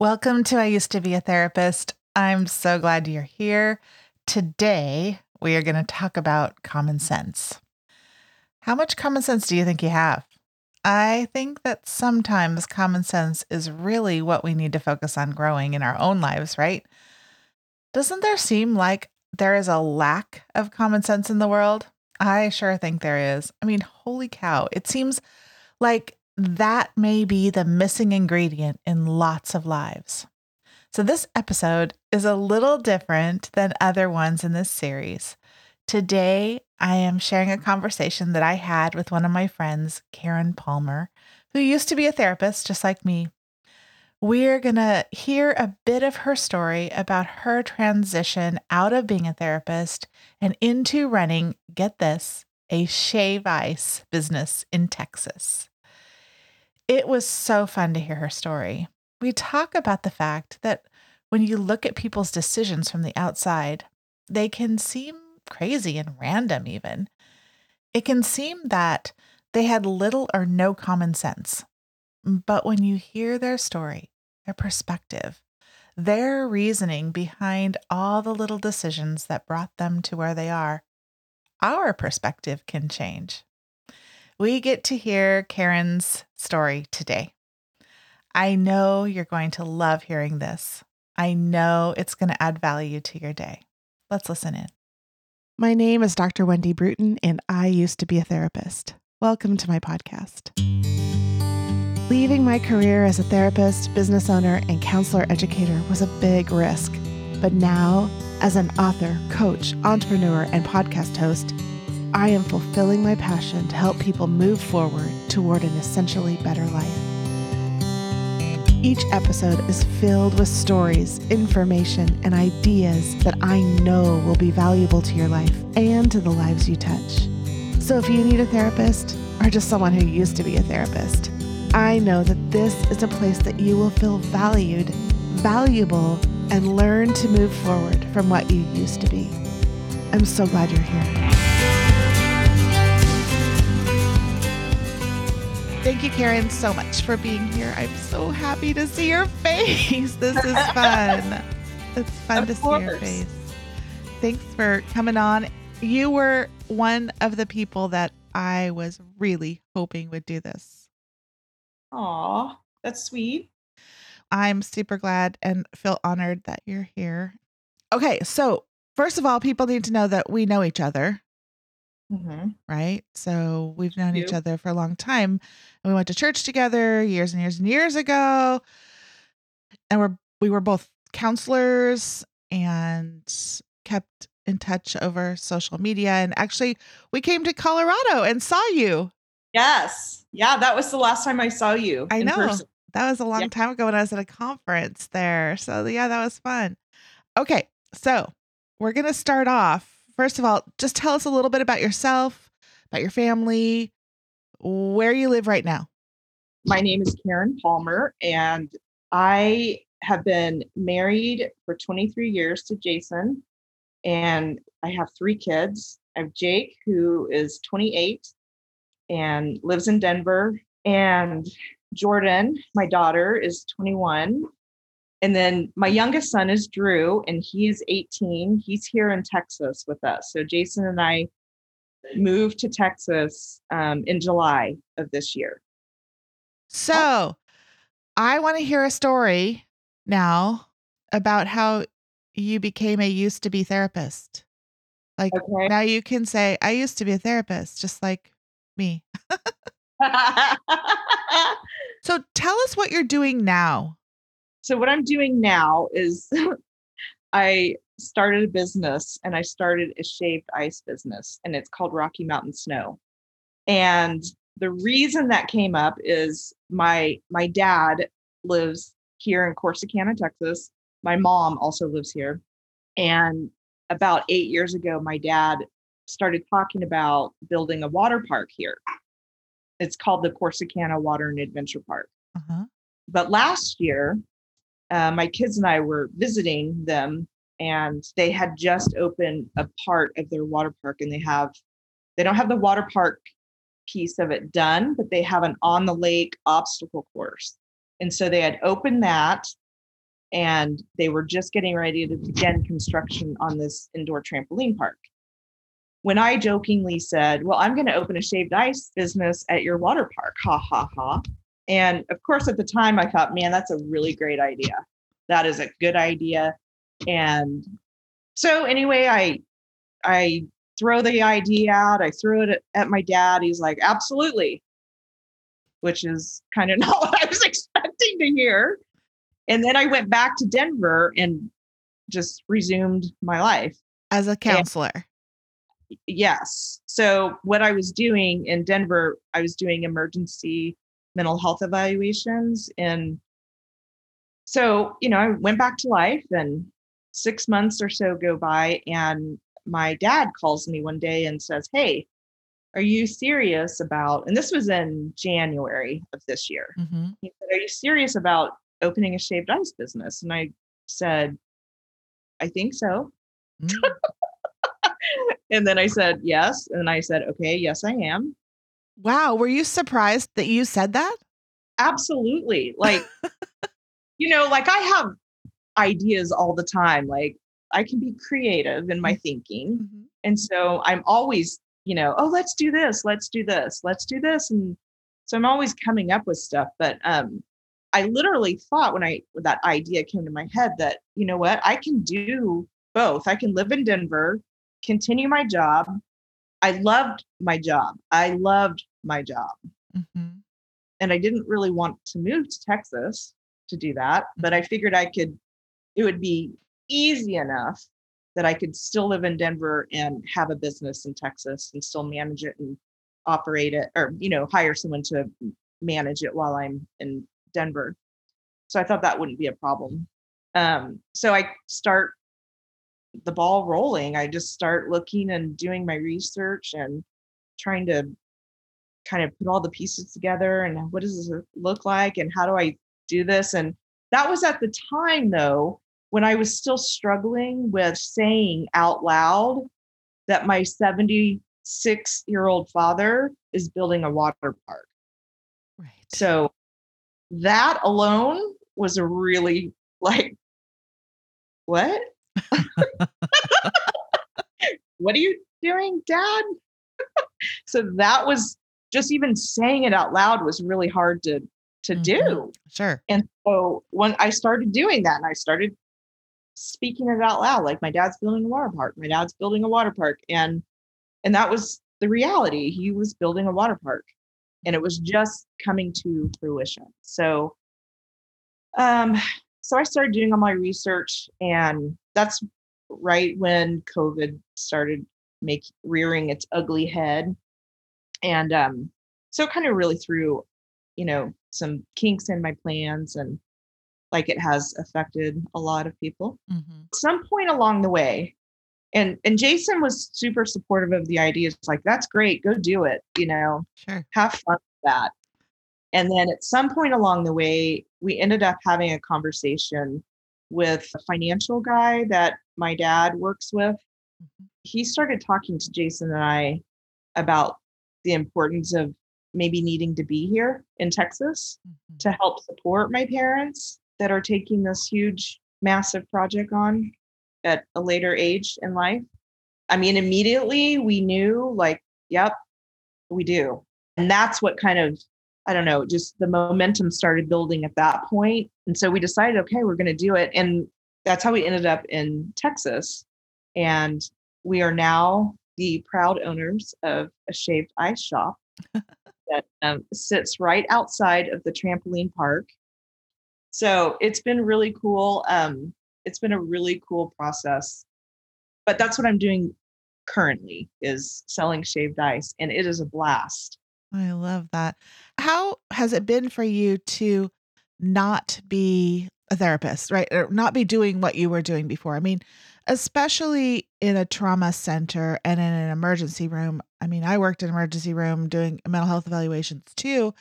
Welcome to I Used to Be a Therapist. I'm so glad you're here. Today, we are going to talk about common sense. How much common sense do you think you have? I think that sometimes common sense is really what we need to focus on growing in our own lives, right? Doesn't there seem like there is a lack of common sense in the world? I sure think there is. I mean, holy cow. It seems like that may be the missing ingredient in lots of lives. So, this episode is a little different than other ones in this series. Today, I am sharing a conversation that I had with one of my friends, Karen Palmer, who used to be a therapist just like me. We're going to hear a bit of her story about her transition out of being a therapist and into running, get this, a shave ice business in Texas. It was so fun to hear her story. We talk about the fact that when you look at people's decisions from the outside, they can seem crazy and random, even. It can seem that they had little or no common sense. But when you hear their story, their perspective, their reasoning behind all the little decisions that brought them to where they are, our perspective can change we get to hear Karen's story today. I know you're going to love hearing this. I know it's going to add value to your day. Let's listen in. My name is Dr. Wendy Bruton, and I used to be a therapist. Welcome to my podcast. Leaving my career as a therapist, business owner, and counselor educator was a big risk. But now, as an author, coach, entrepreneur, and podcast host, I am fulfilling my passion to help people move forward toward an essentially better life. Each episode is filled with stories, information, and ideas that I know will be valuable to your life and to the lives you touch. So if you need a therapist or just someone who used to be a therapist, I know that this is a place that you will feel valued, valuable, and learn to move forward from what you used to be. I'm so glad you're here. Thank you, Karen, so much for being here. I'm so happy to see your face. This is fun. it's fun of to course. see your face. Thanks for coming on. You were one of the people that I was really hoping would do this. Aw, that's sweet. I'm super glad and feel honored that you're here. Okay, so first of all, people need to know that we know each other. Mm-hmm. Right. So we've known each other for a long time. And we went to church together years and years and years ago. And we're we were both counselors and kept in touch over social media. And actually we came to Colorado and saw you. Yes. Yeah, that was the last time I saw you. I know. Person. That was a long yeah. time ago when I was at a conference there. So yeah, that was fun. Okay. So we're gonna start off first of all, just tell us a little bit about yourself, about your family, where you live right now. My name is Karen Palmer, and I have been married for 23 years to Jason, and I have three kids. I have Jake, who is 28 and lives in Denver, and Jordan, my daughter, is 21 and then my youngest son is Drew, and he's 18. He's here in Texas with us. So Jason and I moved to Texas um, in July of this year. So I want to hear a story now about how you became a used to be therapist. Like okay. now you can say, I used to be a therapist, just like me. so tell us what you're doing now. So what I'm doing now is I started a business and I started a shaved ice business and it's called Rocky Mountain Snow. And the reason that came up is my my dad lives here in Corsicana, Texas. My mom also lives here. And about 8 years ago my dad started talking about building a water park here. It's called the Corsicana Water and Adventure Park. Uh-huh. But last year, uh, my kids and I were visiting them, and they had just opened a part of their water park, and they have they don't have the water park piece of it done, but they have an on the lake obstacle course. And so they had opened that, and they were just getting ready to begin construction on this indoor trampoline park. When I jokingly said, Well, I'm going to open a shaved ice business at your water park, ha ha ha. And of course, at the time, I thought, Man, that's a really great idea. That is a good idea. And so, anyway, I I throw the idea out. I threw it at, my dad. He's like, absolutely, which is kind of not what I was expecting to hear. And then I went back to Denver and just resumed my life as a counselor. And yes. So, what I was doing in Denver, I was doing emergency mental health evaluations. And so, you know, I went back to life and six months or so go by and my dad calls me one day and says, Hey, are you serious about, and this was in January of this year. Mm-hmm. He said, Are you serious about opening a shaved ice business? And I said, I think so. Mm. and then I said, Yes. And I said, Okay, yes, I am. Wow. Were you surprised that you said that? Absolutely. Like, you know, like I have ideas all the time. Like, I can be creative in my mm-hmm. thinking. Mm-hmm. And so I'm always, you know, oh, let's do this, let's do this, let's do this. And so I'm always coming up with stuff. But um, I literally thought when I when that idea came to my head that, you know what, I can do both. I can live in Denver, continue my job. I loved my job. I loved my job. Mm-hmm. And I didn't really want to move to Texas to do that, but I figured I could, it would be easy enough that I could still live in Denver and have a business in Texas and still manage it and operate it or you know hire someone to manage it while I'm in Denver. So I thought that wouldn't be a problem. Um, so I start the ball rolling. I just start looking and doing my research and trying to kind of put all the pieces together and what does this look like and how do I do this? And that was at the time though when I was still struggling with saying out loud that my 76 year old father is building a water park. Right. So that alone was a really like, what? what are you doing, dad? so that was just even saying it out loud was really hard to to mm-hmm. do. Sure. And so when I started doing that and I started speaking it out loud like my dad's building a water park my dad's building a water park and and that was the reality he was building a water park and it was just coming to fruition so um so i started doing all my research and that's right when covid started make rearing its ugly head and um so it kind of really threw you know some kinks in my plans and like it has affected a lot of people. Mm-hmm. Some point along the way, and and Jason was super supportive of the idea. It's like that's great, go do it. You know, sure, have fun with that. And then at some point along the way, we ended up having a conversation with a financial guy that my dad works with. Mm-hmm. He started talking to Jason and I about the importance of maybe needing to be here in Texas mm-hmm. to help support my parents that are taking this huge, massive project on at a later age in life. I mean, immediately we knew, like, yep, we do. And that's what kind of, I don't know, just the momentum started building at that point. And so we decided, okay, we're going to do it. And that's how we ended up in Texas. And we are now the proud owners of a shaved ice shop that um, sits right outside of the trampoline park so it's been really cool. Um, it's been a really cool process. But that's what I'm doing currently is selling shaved ice and it is a blast. I love that. How has it been for you to not be a therapist, right? Or not be doing what you were doing before? I mean, especially in a trauma center and in an emergency room. I mean, I worked in an emergency room doing mental health evaluations too.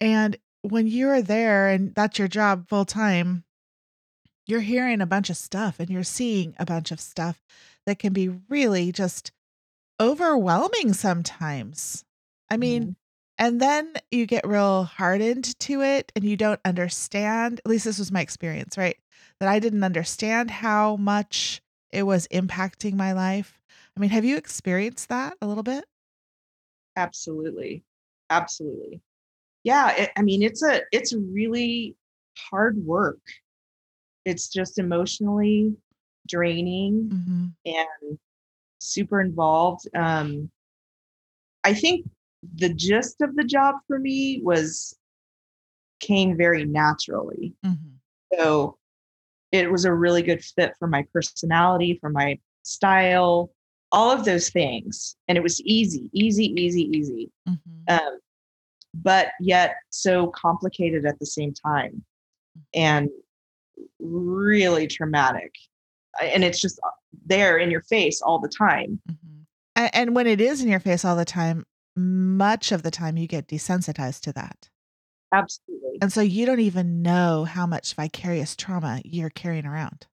And when you're there and that's your job full time, you're hearing a bunch of stuff and you're seeing a bunch of stuff that can be really just overwhelming sometimes. I mean, mm. And then you get real hardened to it and you don't understand. At least this was my experience, right? That I didn't understand how much it was impacting my life. I mean, have you experienced that a little bit? Absolutely. Absolutely. Yeah, it, I mean, it's a it's really hard work. It's just emotionally draining hmm and super involved. Um, I think the gist of the job for me was came very naturally. hmm So it was a really good fit for my personality, for my style, all of those things. And it was easy, easy, easy, easy. hmm Um, but yet so complicated at the same time and really traumatic. And it's just uh, there in your face all the time. hmm And, and when it is in your face all the time, much of the time you get desensitized to that. Absolutely. And so you don't even know how much vicarious trauma you're carrying around.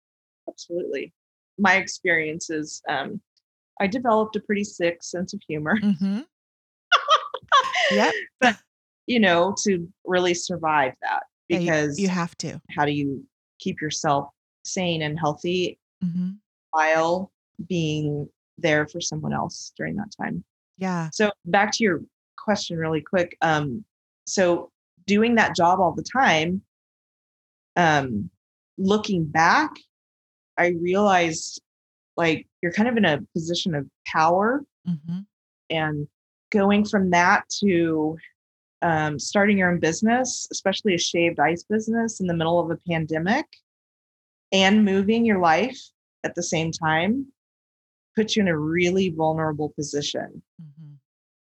Absolutely. My experience is um, I developed a pretty sick sense of humor, hmm Yep. you know, to really survive that Yeah, you, because you have to. how do you keep yourself sane and healthy hmm while being there for someone else during that time? Yeah. So back to your question really quick. Um, so doing that job all the time, um, looking back, I realized like you're kind of in a position of power hmm and going from that to um, starting your own business, especially a shaved ice business in the middle of a pandemic and moving your life at the same time puts you in a really vulnerable position. hmm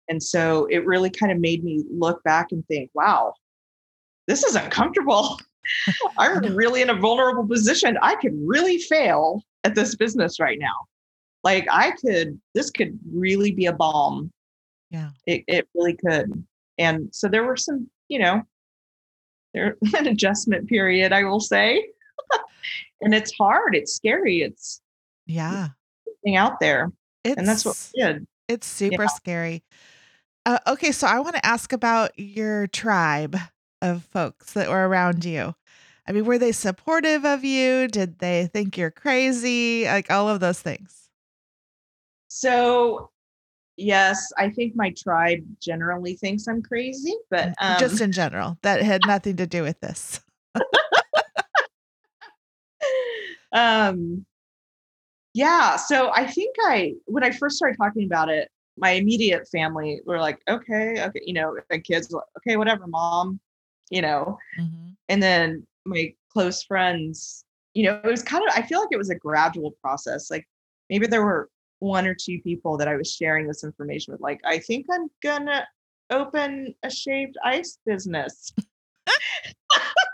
And so it really kind of made me look back and think, wow, this is uncomfortable. I'm really in a vulnerable position. I could really fail at this business right now. Like I could, this could really be a bomb. Yeah. It, it really could. And so there were some, you know, there an adjustment period, I will say. and it's hard. It's scary. It's Yeah. Out there. It's And that's what we did. it's super scary. Uh, okay, so I want to ask about your tribe of folks that were around you. I mean, were they supportive of you? Did they think you're crazy? Like all of those things. So, yes, I think my tribe generally thinks I'm crazy, but um, Just in general, that had nothing to do with this. um, yeah. So I think I, when I first started talking about it, my immediate family were like, okay, okay, you know, and kids, were like, okay, whatever, mom, you know, Mhm. and then my close friends, you know, it was kind of, I feel like it was a gradual process. Like maybe there were one or two people that I was sharing this information with, like, I think I'm gonna open a shaved ice business.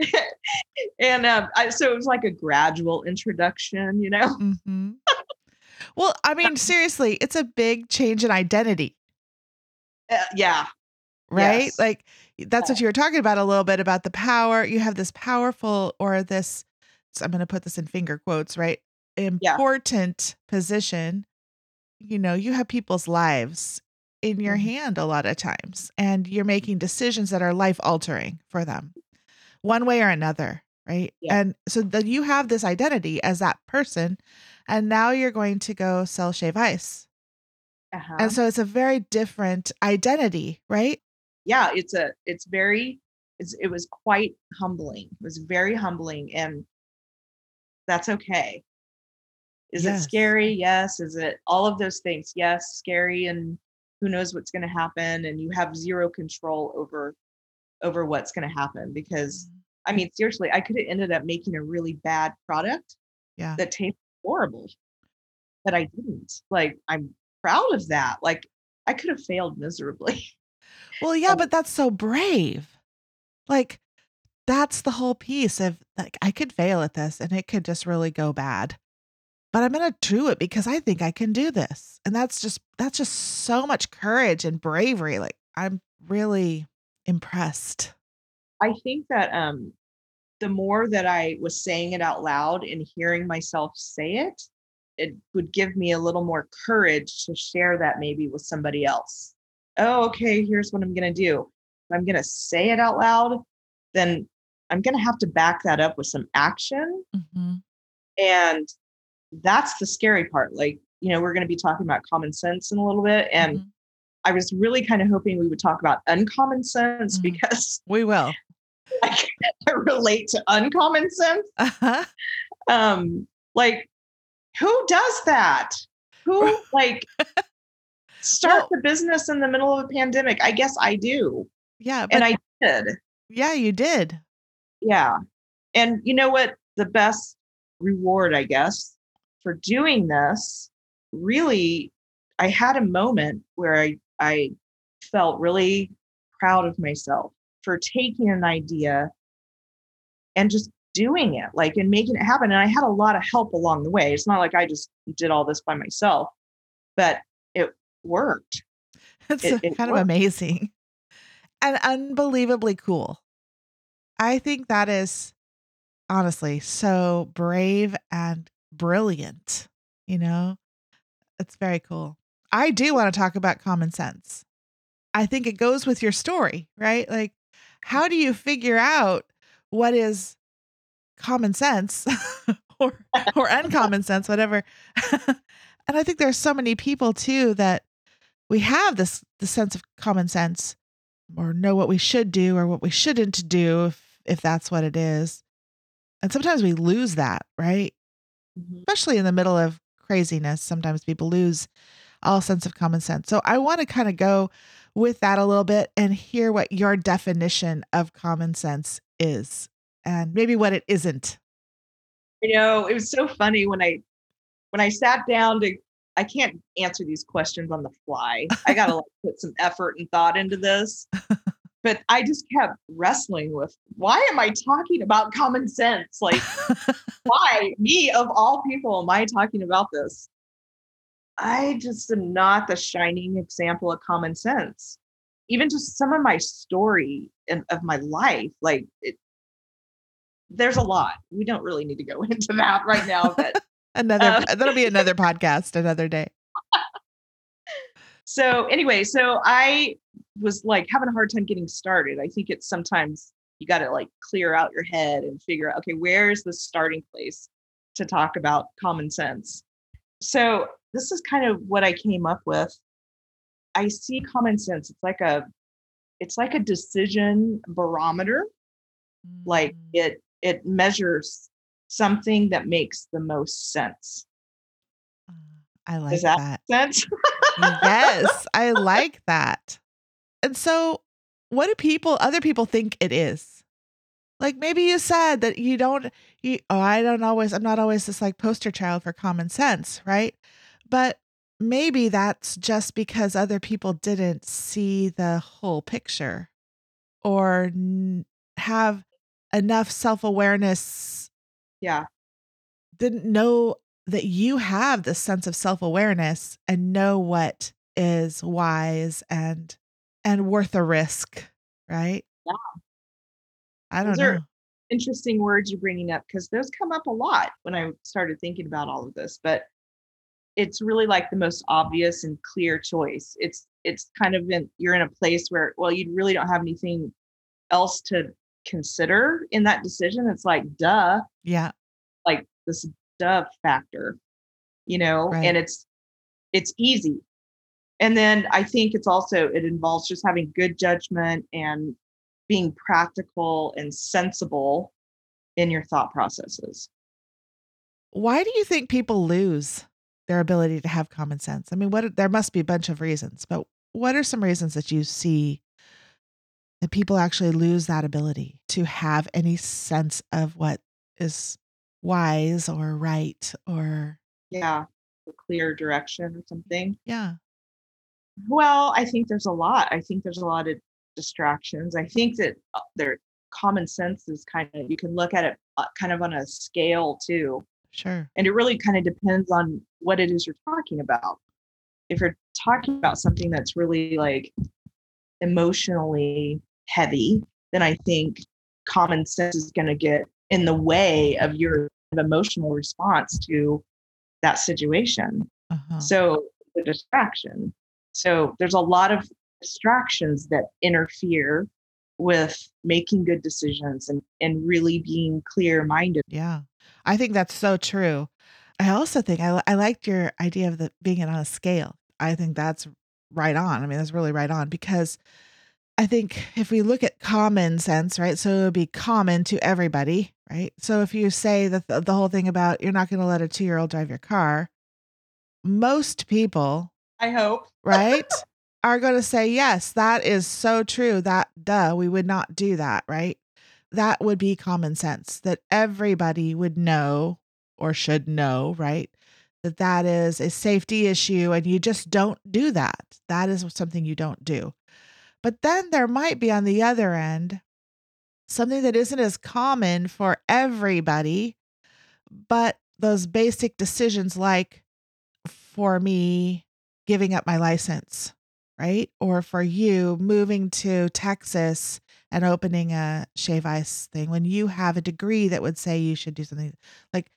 and um, I, so it was like a gradual introduction, you know? Mhm. Well, I mean, seriously, it's a big change in identity, Uh, yeah. right? Yes. Like that's what you were talking about a little bit about the power. You have this powerful or this, I'm going to put this in finger quotes, right? Important position. You know, you have people's lives in your Mhm. hand a lot of times and you're making decisions that are life altering for them. One way or another, right? Yeah. And so then you have this identity as that person and now you're going to go sell shave ice. Uh-huh. And so it's a very different identity, right? yeah, it's a, it's very, it's, it was quite humbling. It was very humbling and that's okay. Is Yes. it scary? Yes. Is it all of those things? Yes, scary and who knows what's going to happen and you have zero control over over what's going to happen because I mean seriously, I could have ended up making a really bad product Yeah. that tastes horrible. But I didn't. Like I'm proud of that. Like I could have failed miserably. Well, yeah, Um, but that's so brave. Like that's the whole piece of like I could fail at this and it could just really go bad. But I'm going to do it because I think I can do this. And that's just that's just so much courage and bravery. Like I'm really impressed. I think that um the more that I was saying it out loud and hearing myself say it, it would give me a little more courage to share that maybe with somebody else. oh, okay, here's what I'm going to do. If I'm going to say it out loud, then I'm going to have to back that up with some action. Mm-hmm. And that's the scary part. Like, you know, we're going to be talking about common sense in a little bit. And Mhm. I was really kind of hoping we would talk about uncommon sense Mhm. because We will. I relate to uncommon sense. Uh-huh. Um, like, who does that? Who like start Well- the business in the middle of a pandemic? I guess I do. Yeah, but And I did. yeah, you did. Yeah. And you know what? The best reward, I guess, for doing this, really, I had a moment where I, I felt really proud of myself for taking an idea and just doing it, like, and making it happen. And I had a lot of help along the way. It's not like I just did all this by myself, but it worked. It's It- it kind of amazing and unbelievably cool. I think that is honestly so brave and brilliant. You know, it's very cool. I do want to talk about common sense. I think it goes with your story, right? Like, how do you figure out what is common sense or or uncommon sense, whatever? and I think there's so many people too that we have this the sense of common sense or know what we should do or what we shouldn't do if if that's what it is. And sometimes we lose that, right? Mm-hmm. Especially in the middle of craziness, sometimes people lose all sense of common sense. So I want to kind of go with that a little bit and hear what your definition of common sense is and maybe what it isn't. you know it was so funny when i when i sat down to i can't answer these questions on the fly. I gotta like put some effort and thought into this but i just kept wrestling with why am i talking about common sense? Like why me of all people am i talking about this i just am not the shining example of common sense. Even just some of my story and of my life like it there's a lot. We don't really need to go into that right now but Another Um, that'll be another podcast another day. so anyway so i was like having a hard time getting started. I think it's sometimes you got to like clear out your head and figure out okay where's the starting place to talk about common sense? So this is kind of what i came up with i see common sense it's like a it's like a decision barometer like Mm. it it measures something that makes the most sense Uh, I like that- that. sense yes, I like that. And so, what do people, other people think it is? Like maybe you said that you don't, you, oh, I don't always, I'm not always this like poster child for common sense, right? But maybe that's just because other people didn't see the whole picture or n- have enough self awareness yeah didn't know that you have this sense of self-awareness and know what is wise and and worth a risk right Yeah. i don't Those are- know interesting words you're bringing up because those come up a lot when I started thinking about all of this. But it's really like the most obvious and clear choice. It's it's kind of in you're in a place where well you really don't have anything else to consider in that decision. It's like duh, yeah like this duh factor, you know, Right. and it's it's easy. And then I think it's also it involves just having good judgment and being practical and sensible in your thought processes. why do you think people lose their ability to have common sense i mean what there must be a bunch of reasons but what are some reasons that you see that people actually lose that ability to have any sense of what is wise or right or Yeah, a clear direction or something. yeah Well, I think there's a lot. I think there's a lot of distractions. I think that uh, their common sense is kind of you can look at it uh, kind of on a scale too. Sure And it really kind of depends on what it is you're talking about. If you're talking about something that's really like emotionally heavy, then I think common sense is going to get in the way of your emotional response to that situation. uh-huh. So the distraction. So there's a lot of distractions that interfere with making good decisions and, and really being clear minded. Yeah. I think that's so true. I also think I, I liked your idea of the being it on a scale. I think that's right on. I mean, that's really right on because I think if we look at common sense, right? So it would be common to everybody, right? So if you say that the, the whole thing about you're not going to let a two year old drive your car, most people, I hope, right, are going to say, yes, that is so true. That, duh, we would not do that, right? That would be common sense that everybody would know or should know, right? That that is a safety issue and you just don't do that. That is something you don't do. But then there might be on the other end something that isn't as common for everybody, but those basic decisions like for me giving up my license, right? Or for you moving to Texas and opening a shave ice thing when you have a degree that would say you should do something like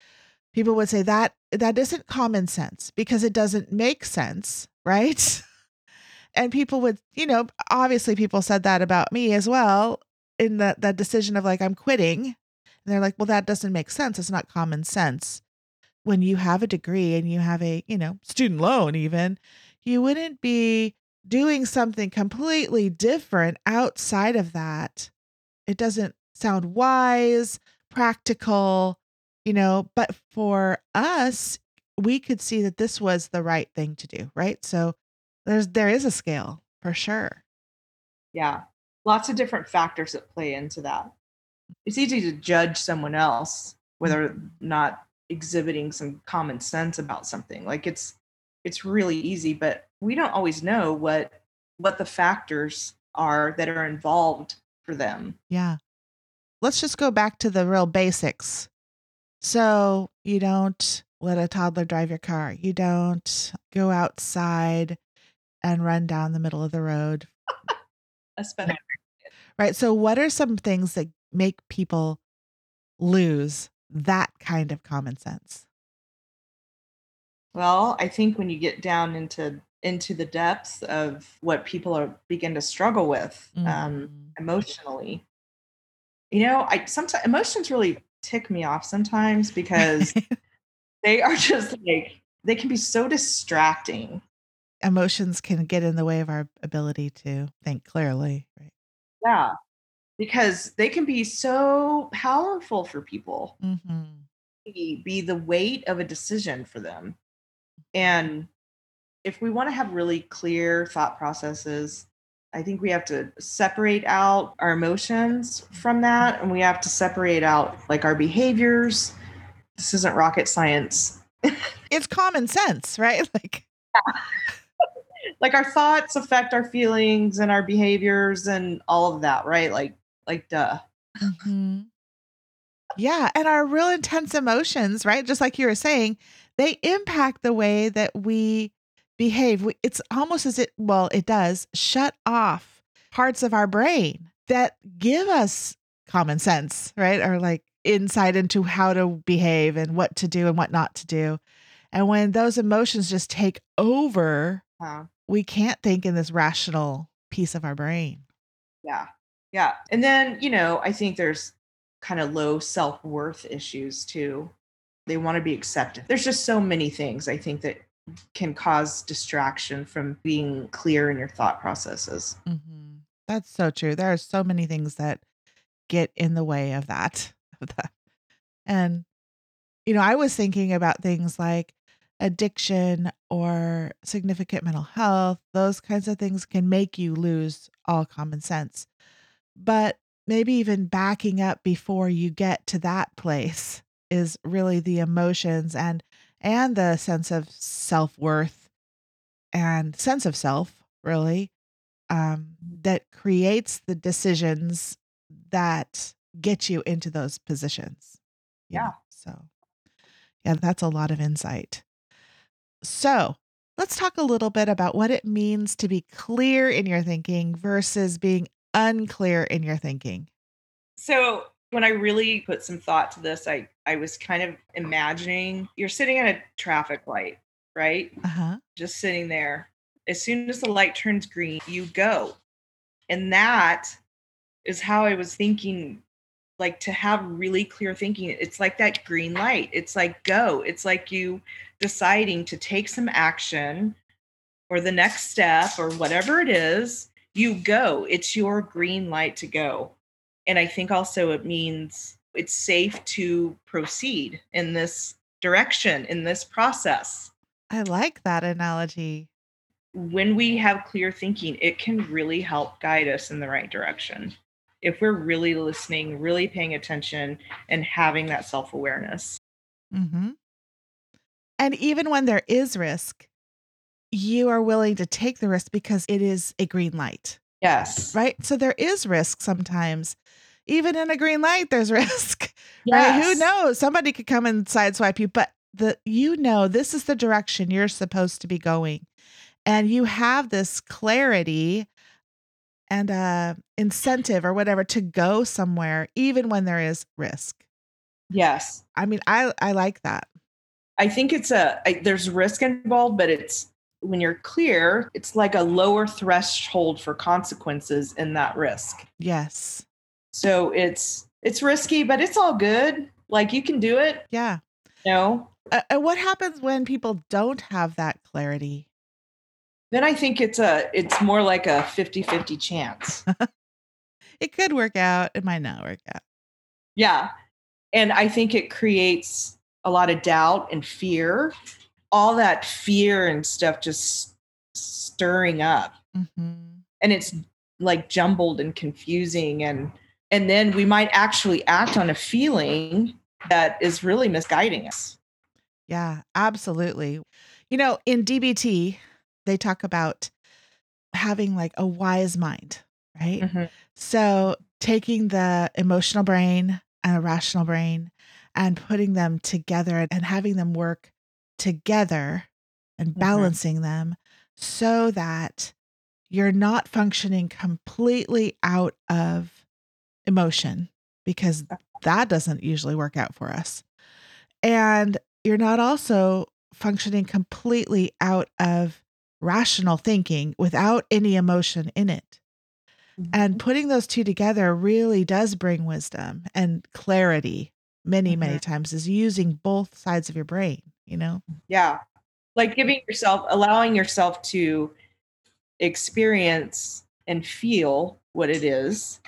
people would say that that isn't common sense because it doesn't make sense, right? and people would, you know, obviously people said that about me as well in that that decision of like I'm quitting. And they're like, "Well, that doesn't make sense. It's not common sense." When you have a degree and you have a, you know, student loan even, you wouldn't be doing something completely different outside of that. It doesn't sound wise, practical, you know, but for us, we could see that this was the right thing to do, right? So there's there is a scale for sure. Yeah. Lots of different factors that play into that. It's easy to judge someone else mm. whether or not exhibiting some common sense about something. Like it's it's really easy, but we don't always know what what the factors are that are involved for them. Yeah. Let's just go back to the real basics. So, you don't let a toddler drive your car. You don't go outside and run down the middle of the road. Especially. Right. So, what are some things that make people lose that kind of common sense? Well, I think when you get down into into the depths of what people are begin to struggle with um, Mhm. emotionally, you know, I sometimes emotions really tick me off sometimes because they are just like they can be so distracting. Emotions can get in the way of our ability to think clearly. Right. Yeah, because they can be so powerful for people. hmm Be be the weight of a decision for them. And if we want to have really clear thought processes, I think we have to separate out our emotions from that and we have to separate out like our behaviors. This isn't rocket science. It's common sense, right? Like, Like our thoughts affect our feelings and our behaviors and all of that, right? Like like duh. Mhm. yeah. And our real intense emotions, right? Just like you were saying, they impact the way that we behave. It's almost as it, well, it does shut off parts of our brain that give us common sense, right? Or like insight into how to behave and what to do and what not to do. And when those emotions just take over, we can't think in this rational piece of our brain. yeah. Yeah. And then, you know, I think there's kind of low self-worth issues too. They want to be accepted. There's just so many things I think that can cause distraction from being clear in your thought processes. hmm That's so true. There are so many things that get in the way of that. Of that. And, you know, I was thinking about things like addiction or significant mental health. Those kinds of things can make you lose all common sense. But maybe even backing up before you get to that place is really the emotions and and the sense of self-worth and sense of self, really um, that creates the decisions that get you into those positions. know? Yeah. So, yeah, that's a lot of insight. So, let's talk a little bit about what it means to be clear in your thinking versus being unclear in your thinking. So when I really put some thought to this, I, I was kind of imagining you're sitting at a traffic light, right? Uh huh. Just sitting there As soon as the light turns green, you go. And that is how I was thinking like to have really clear thinking. It's like that green light. It's like go. It's like you deciding to take some action or the next step or whatever it is, you go. It's your green light to go. And I think also it means it's safe to proceed in this direction, in this process. I like that analogy. When we have clear thinking, it can really help guide us in the right direction. If we're really listening, really paying attention, and having that self awareness. Mm-hmm. And even when there is risk, you are willing to take the risk because it is a green light. Yes. Right. So there is risk sometimes. Even in a green light, there's risk. Yes. Right. Who knows? Somebody could come and sideswipe you, but the you know this is the direction you're supposed to be going. And you have this clarity and uh incentive or whatever to go somewhere even when there is risk. Yes. I mean, I I like that. I think it's a I, there's risk involved, but it's when you're clear, it's like a lower threshold for consequences in that risk. Yes. So it's it's risky, but it's all good. Like you can do it. Yeah. You know? Uh, and what happens when people don't have that clarity? Then I think it's a it's more like a 50-50 chance. it could work out, it might not work out. Yeah. And I think it creates a lot of doubt and fear. All that fear and stuff just stirring up. Mm-hmm. And it's like jumbled and confusing and and then we might actually act on a feeling that is really misguiding us. Yeah, absolutely. You know, in DBT, they talk about having like a wise mind, right? Mm-hmm. So taking the emotional brain and a rational brain and putting them together and having them work together and Mm-hmm. balancing them so that you're not functioning completely out of emotion because that doesn't usually work out for us. And you're not also functioning completely out of rational thinking without any emotion in it. And putting those two together really does bring wisdom and clarity many, many Mhm. times is using both sides of your brain, you know? Yeah. Like giving yourself, allowing yourself to experience and feel what it is.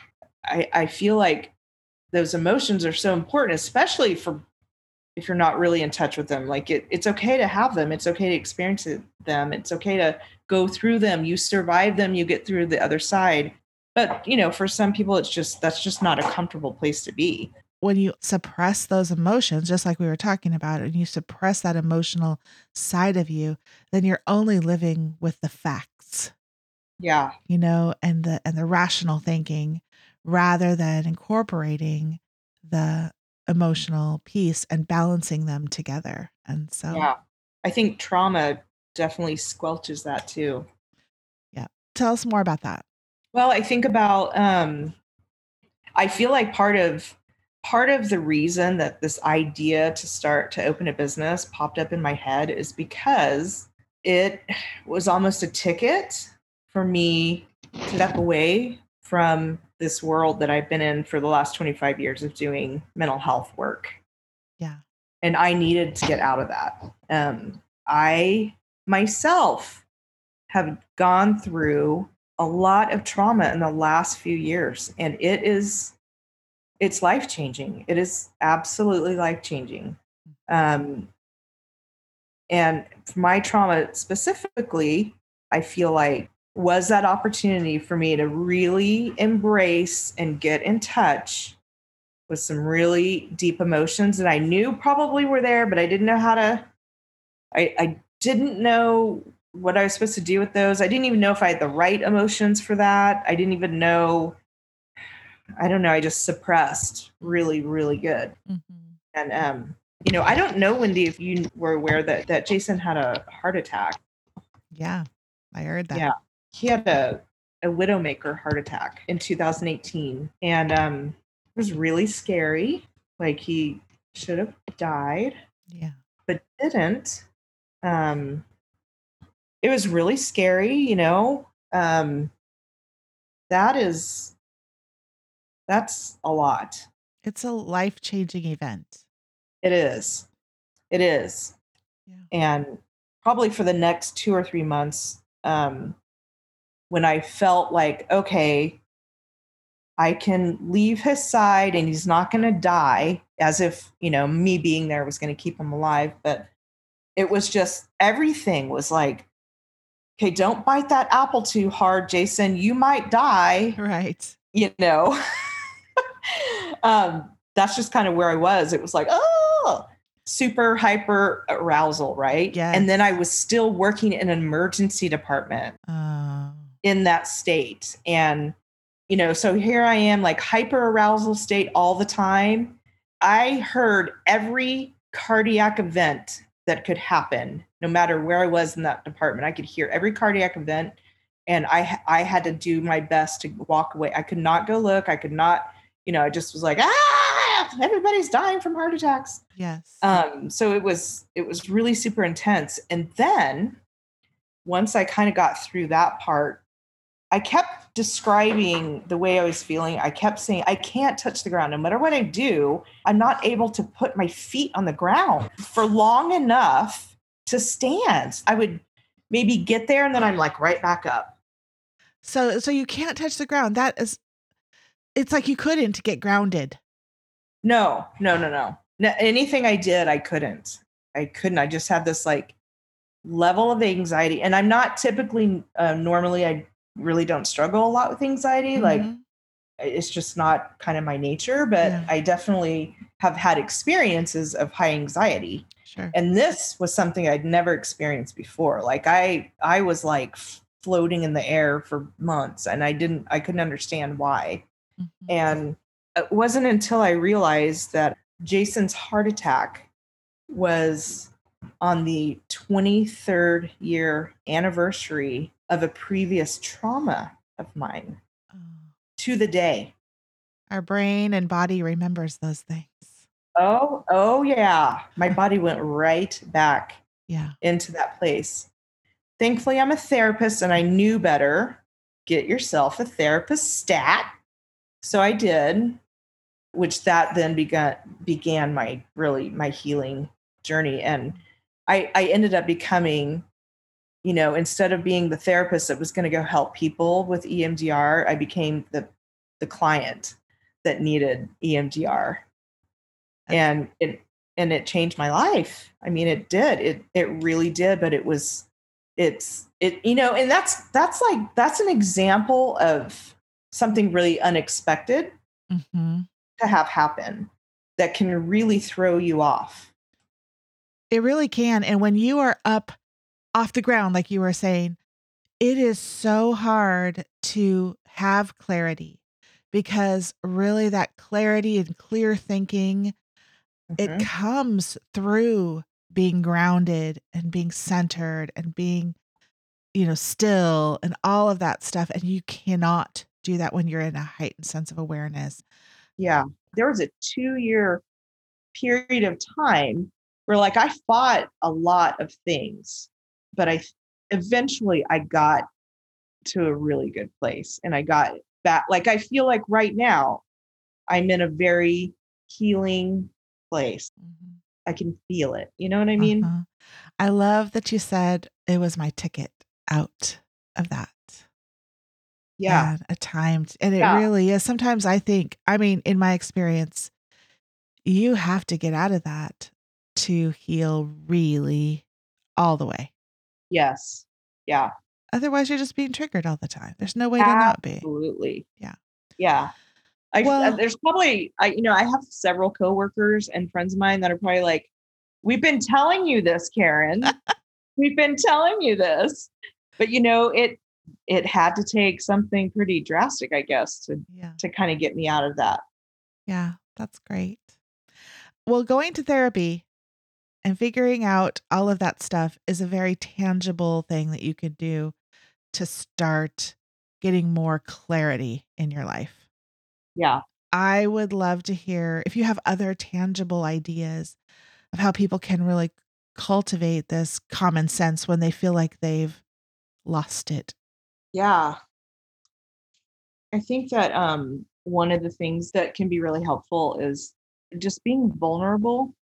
I, I feel like those emotions are so important, especially for if you're not really in touch with them. Like it, it's okay to have them. It's okay to experience it, them. It's okay to go through them. You survive them. You get through the other side. But you know, for some people, it's just that's just not a comfortable place to be. When you suppress those emotions, just like we were talking about, and you suppress that emotional side of you, then you're only living with the facts. Yeah. you know and the and the rational thinking rather than incorporating the emotional piece and balancing them together and so Yeah. I think trauma definitely squelches that too. Yeah. Tell us more about that Well, I think about um I feel like part of part of the reason that this idea to start to open a business popped up in my head is because it was almost a ticket for me to step away from this world that I've been in for the last 25 years of doing mental health work. yeah and I needed to get out of that. Um, I myself have gone through a lot of trauma in the last few years, and it is it's life changing. It is absolutely life changing. Um, and for my trauma specifically, I feel like was that opportunity for me to really embrace and get in touch with some really deep emotions that I knew probably were there, but I didn't know how to. I, I didn't know what I was supposed to do with those. I didn't even know if I had the right emotions for that. I didn't even know. I don't know. I just suppressed really, really good. Mhm. And um, you know, I don't know, Wendy, if you were aware that that Jason had a heart attack. yeah i heard that Yeah. He had a a widowmaker heart attack in 2018, and um, it was really scary. Like he should have died, yeah but didn't. Um, it was really scary, you know. Um, that is, that's a lot. It's a life changing event. It is. It is. Yeah. And probably for the next two or three months, um, when I felt like, okay, I can leave his side and he's not going to die, as if, you know, me being there was going to keep him alive. But it was just everything was like, okay, don't bite that apple too hard, Jason. You might die. Right. You know, um, that's just kind of where I was. It was like, oh, super hyper arousal, right? Yes. And then I was still working in an emergency department Oh. In that state. And, you know, so here I am, like hyper arousal state all the time. I heard every cardiac event that could happen, no matter where I was in that department. I could hear every cardiac event. And I, I had to do my best to walk away. I could not go look. I could not, you know, I just was like, ah, everybody's dying from heart attacks yes. um so it was it was really super intense and then once i kind of got through that part i kept describing the way i was feeling i kept saying i can't touch the ground no matter what i do i'm not able to put my feet on the ground for long enough to stand i would maybe get there and then i'm like right back up so so you can't touch the ground. That is it's like you couldn't get grounded. No, no, no, no. no. Anything I did, I couldn't. I couldn't. I just had this like level of anxiety, and I'm not typically uh, normally. I really don't struggle a lot with anxiety. Like Mhm. it's just not kind of my nature. But Yeah. I definitely have had experiences of high anxiety, sure. and this was something I'd never experienced before. Like I, I was like floating in the air for months, and I didn't. I couldn't understand why. Mhm. And it wasn't until I realized that Jason's heart attack was on the 23rd year anniversary of a previous trauma of mine Oh. to the day. Our brain and body remembers those things. Oh, oh yeah. My body went right back Yeah. into that place. Thankfully, I'm a therapist and I knew better. Get yourself a therapist stat. So I did, which that then began began my really my healing journey. And I I ended up becoming, you know, instead of being the therapist that was going to go help people with EMDR, I became the the client that needed EMDR. And it and it changed my life. I mean, it did. It it really did. But it was, it's it you know, and that's that's like that's an example of something really unexpected Mhm. to have happen that can really throw you off. It really can. And when you are up off the ground, like you were saying, it is so hard to have clarity because really that clarity and clear thinking, it Mhm. comes through being grounded and being centered and being, you know, still and all of that stuff. And you cannot do that when you're in a heightened sense of awareness. Yeah. There was a two year period of time where like I fought a lot of things, but I eventually I got to a really good place and I got back. Like I feel like right now I'm in a very healing place. Mhm. I can feel it. You know what I mean? Uh-huh. I love that you said it was my ticket out of that. Yeah. and a time t- and it Yeah. really is sometimes i think i mean in my experience you have to get out of that to heal really all the way Yes. Yeah. otherwise you're just being triggered all the time there's no way to not be Absolutely. Yeah. Yeah. I, uh, Well- there's probably I you know I have several coworkers and friends of mine that are probably like, we've been telling you this, Karen. we've been telling you this, but you know it it had to take something pretty drastic, I guess, to yeah to kind of get me out of that. yeah that's great well going to therapy and figuring out all of that stuff is a very tangible thing that you could do to start getting more clarity in your life Yeah. I would love to hear if you have other tangible ideas of how people can really cultivate this common sense when they feel like they've lost it. Yeah. I think that um, one of the things that can be really helpful is just being vulnerable.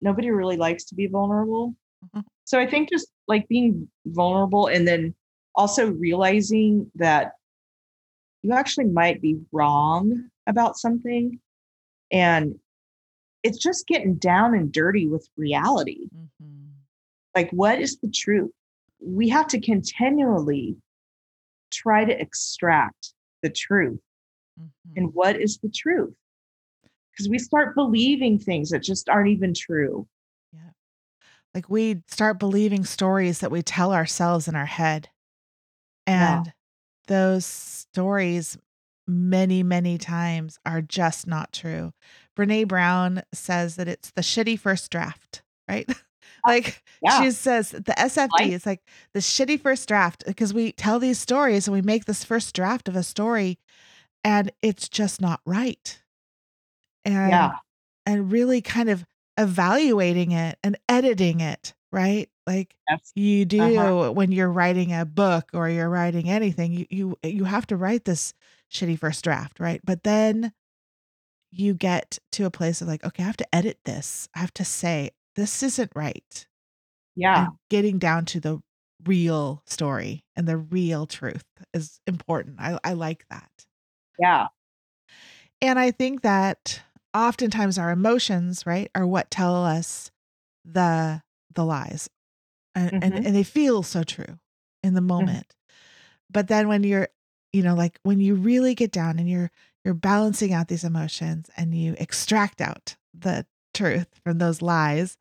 Nobody really likes to be vulnerable. Mhm. So I think just like being vulnerable and then also realizing that you actually might be wrong about something and it's just getting down and dirty with reality. Mm-hmm. Like, what is the truth? We have to continually try to extract the truth. Mhm. And what is the truth? Because we start believing things that just aren't even true. Yeah. Like we start believing stories that we tell ourselves in our head. Yeah. And those stories, many, many times, are just not true. Brene Brown says that it's the shitty first draft, right? Oh, like Yeah. she says the SFD Like- is like the shitty first draft because we tell these stories and we make this first draft of a story and it's just not right. And yeah. and really kind of evaluating it and editing it, right? Like Yes. you do Uh-huh. when you're writing a book or you're writing anything, you you you have to write this shitty first draft, right? But then you get to a place of like, okay, I have to edit this. I have to say this isn't right. Yeah. And getting down to the real story and the real truth is important. I, I like that. Yeah. And I think that oftentimes our emotions, right, are what tell us the the lies. And and, Mhm. and they feel so true in the moment. But then when you're, you know, like when you really get down and you're you're balancing out these emotions and you extract out the truth from those lies,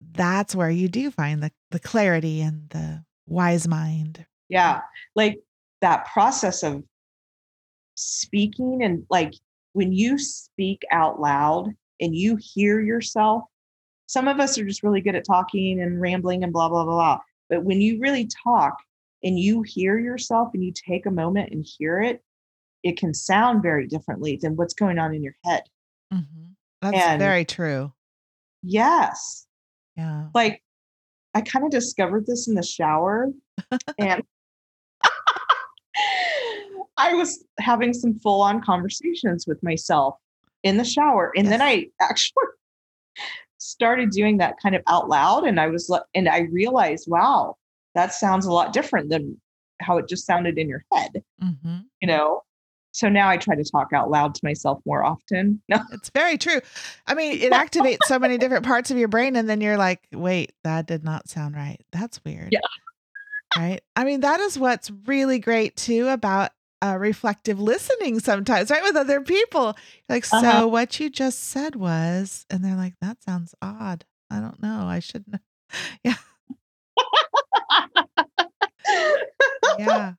that's where you do find the the clarity and the wise mind. Yeah. Like that process of speaking and like when you speak out loud and you hear yourself, some of us are just really good at talking and rambling and blah, blah, blah, blah. But when you really talk and you hear yourself and you take a moment and hear it, it can sound very differently than what's going on in your head. Mhm. That's And- very true. Yes. Yeah. like I kind of discovered this in the shower and I was having some full on conversations with myself in the shower. And then I actually started doing that kind of out loud. And I was like, and I realized, wow, that sounds a lot different than how it just sounded in your head, hmm you know? So now I try to talk out loud to myself more often. No, It's very true. I mean, it activates so many different parts of your brain, and then you're like, wait, that did not sound right. That's weird. Yeah. Right. I mean, that is what's really great too about uh, reflective listening sometimes, right? With other people. Like, so Uh-huh. what you just said was, and they're like, that sounds odd. I don't know. I shouldn't. Yeah. Yeah.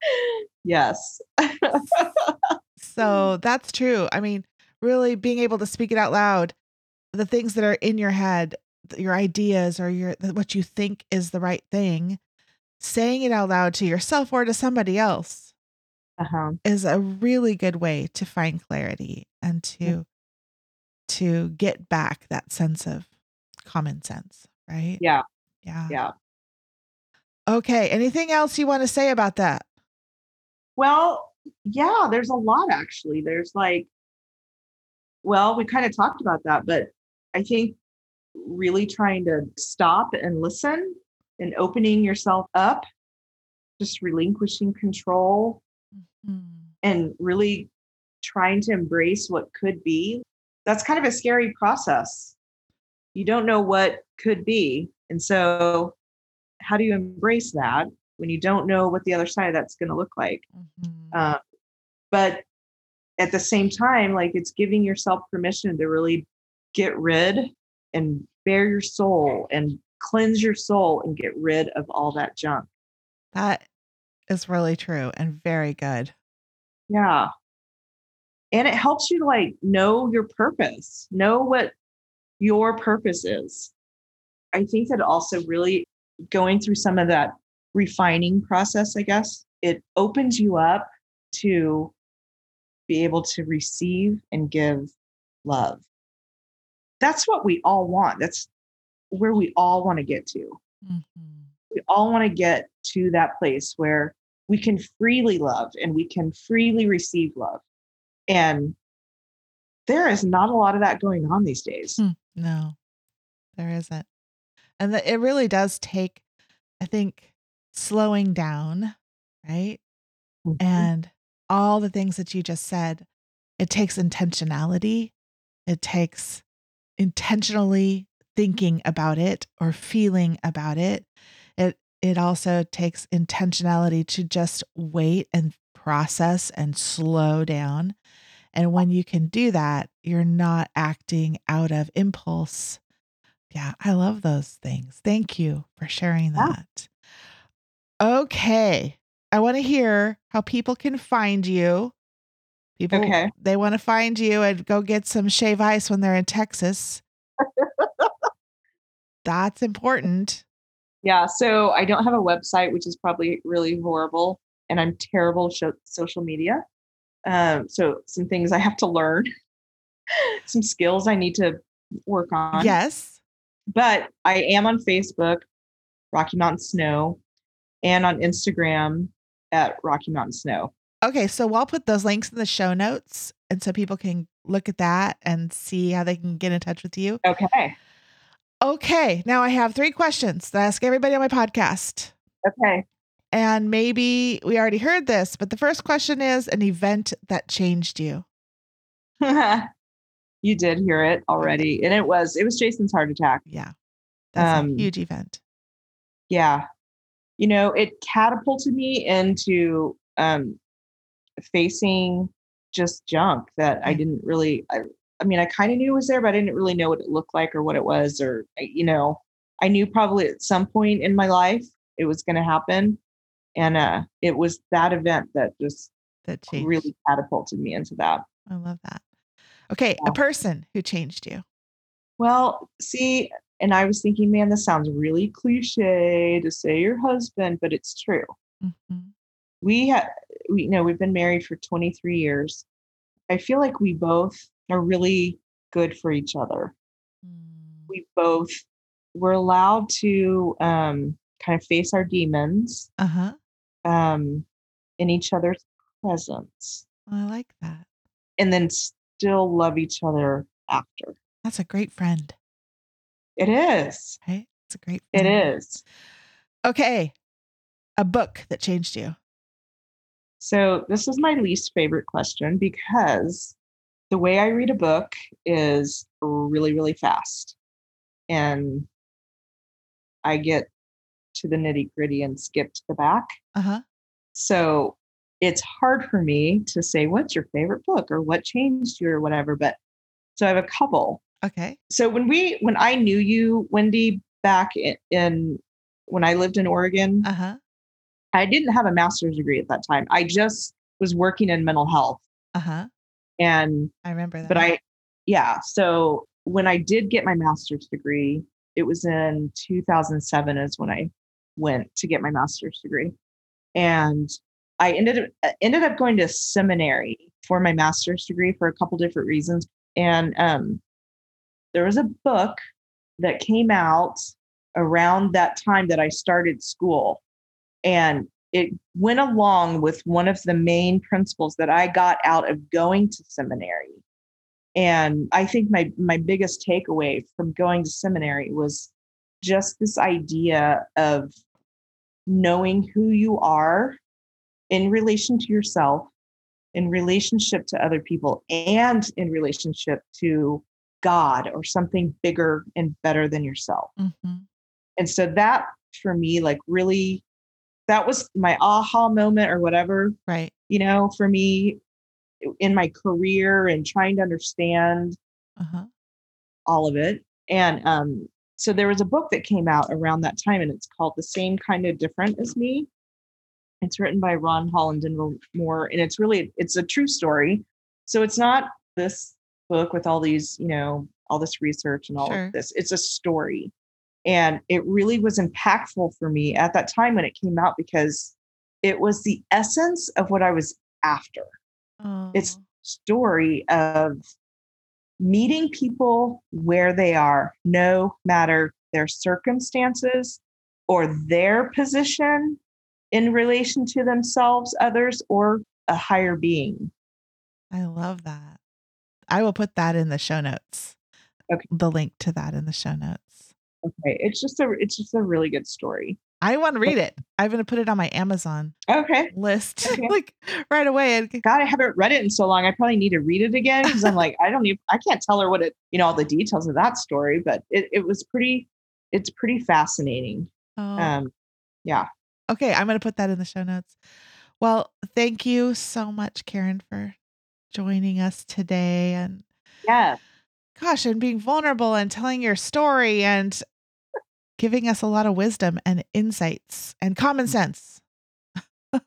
Yes. So that's true. I mean, really being able to speak it out loud, the things that are in your head, your ideas or your what you think is the right thing, saying it out loud to yourself or to somebody else Uh-huh. is a really good way to find clarity and to to get back that sense of common sense, right? Yeah. Yeah. Yeah. Okay, anything else you want to say about that? Well, yeah, there's a lot actually. There's like, well, we kind of talked about that, but I think really trying to stop and listen and opening yourself up, just relinquishing control Mhm. and really trying to embrace what could be. That's kind of a scary process. You don't know what could be. And so, how do you embrace that when you don't know what the other side of that's going to look like? Mhm. Uh, but at the same time, like it's giving yourself permission to really get rid and bare your soul and cleanse your soul and get rid of all that junk. That is really true and very good. Yeah. And it helps you like know your purpose, know what your purpose is. I think that also really going through some of that refining process, I guess, it opens you up to be able to receive and give love. That's what we all want. That's where we all want to get to. Mhm. We all want to get to that place where we can freely love and we can freely receive love. And there is not a lot of that going on these days. Hmm. No, there isn't. And the, it really does take, I think, slowing down, right? Mhm. And all the things that you just said, it takes intentionality. It takes intentionally thinking about it or feeling about it. It also takes intentionality to just wait and process and slow down. And when you can do that, you're not acting out of impulse. Yeah, I love those things. Thank you for sharing that. Okay. I want to hear how people can find you. People Okay. they want to find you and go get some shave ice when they're in Texas. That's important. Yeah. So I don't have a website, which is probably really horrible. And I'm terrible at social media. Um, so some things I have to learn, some skills I need to work on. Yes. But I am on Facebook, Rocky Mountain Snow, and on Instagram at Rocky Mountain Snow. Okay, so I'll put those links in the show notes and so people can look at that and see how they can get in touch with you. Okay. Okay, now I have three questions that I ask everybody on my podcast. Okay. And maybe we already heard this, but the first question is an event that changed you. you did hear it already. And it was it was Jason's heart attack. Yeah. That's Um, a huge event. Yeah. You know, it catapulted me into um facing just junk that I didn't really I, I mean, I kind of knew it was there, but I didn't really know what it looked like or what it was or you know, I knew probably at some point in my life it was going to happen. And uh it was that event that just That changed. really catapulted me into that. I love that. Okay, Yeah. a person who changed you. Well, see, and I was thinking, man, this sounds really cliche to say your husband, but it's true. Mhm. We have, we you know, we've been married for 23 years. I feel like we both are really good for each other. Mm, We both we're allowed to um, kind of face our demons Uh-huh. um, in each other's presence, I like that. and then still love each other after. That's a great friend, It is. right? It's a great It friend. is. Okay. A book that changed you. So this is my least favorite question because the way I read a book is really, really fast. And I get to the nitty gritty and skip to the back. Uh-huh. So it's hard for me to say, what's your favorite book or what changed you or whatever. But so I have a couple. Okay. So when we, when I knew you, Wendy, back in, in when I lived in Oregon, Uh-huh. I didn't have a master's degree at that time. I just was working in mental health. Uh-huh. And I remember that. but I, yeah. So when I did get my master's degree, it was in 2007 is when I went to get my master's degree, and I ended up uh, ended up going to seminary for my master's degree for a couple different reasons. And um, there was a book that came out around that time that I started school, and it went along with one of the main principles that I got out of going to seminary. And I think my my biggest takeaway from going to seminary was just this idea of knowing who you are in relation to yourself, in relationship to other people, and in relationship to God or something bigger and better than yourself. Mhm. And so that for me, like really, that was my aha moment or whatever, Right. you know, for me in my career and trying to understand Uh-huh. all of it. And um, so there was a book that came out around that time, and it's called The Same Kind of Different as Me. It's written by Ron Hall and Moore, and it's really it's a true story. So it's not this book with all these, you know, all this research and all Sure. of this. It's a story. And it really was impactful for me at that time when it came out because it was the essence of what I was after it's story of meeting people where they are no matter their circumstances or their position in relation to themselves, others, or a higher being. I love that. I will put that in the show notes. Okay. The link to that in the show notes. Okay. It's just a it's just a really good story. I want to read it. I'm going to put it on my Amazon Okay. list Okay. like right away. And God, I haven't read it in so long. I probably need to read it again because I'm like, I don't even I can't tell her what it, you know, all the details of that story, but it, it was pretty it's pretty fascinating. oh, Um yeah. okay, I'm going to put that in the show notes. Well, thank you so much, Karen, for joining us today and Yeah. gosh, and being vulnerable and telling your story and giving us a lot of wisdom and insights and common mm. sense.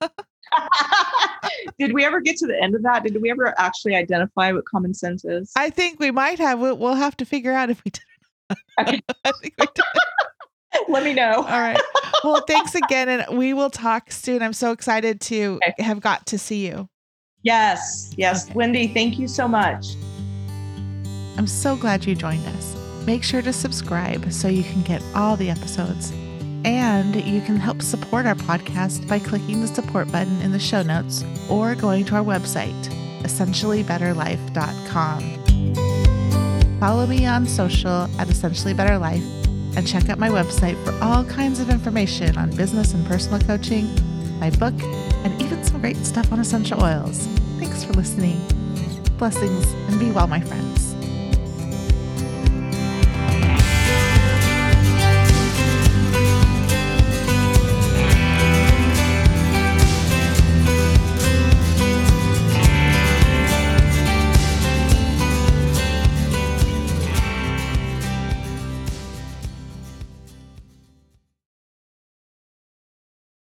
Did we ever get to the end of that? Did we ever actually identify what common sense is? I think we might have. We'll, we'll have to figure out if we did. Okay. I think we did. Let me know. All right. Well, thanks again, and we will talk soon. I'm so excited to Okay. have got to see you. Yes. Yes. Okay. Wendy, thank you so much. I'm so glad you joined us. Make sure to subscribe so you can get all the episodes. And you can help support our podcast by clicking the support button in the show notes or going to our website, essentiallybetterlife.com. Follow me on social at Essentially Better Life and check out my website for all kinds of information on business and personal coaching, my book, and even some great stuff on essential oils. Thanks for listening. Blessings and be well, my friends.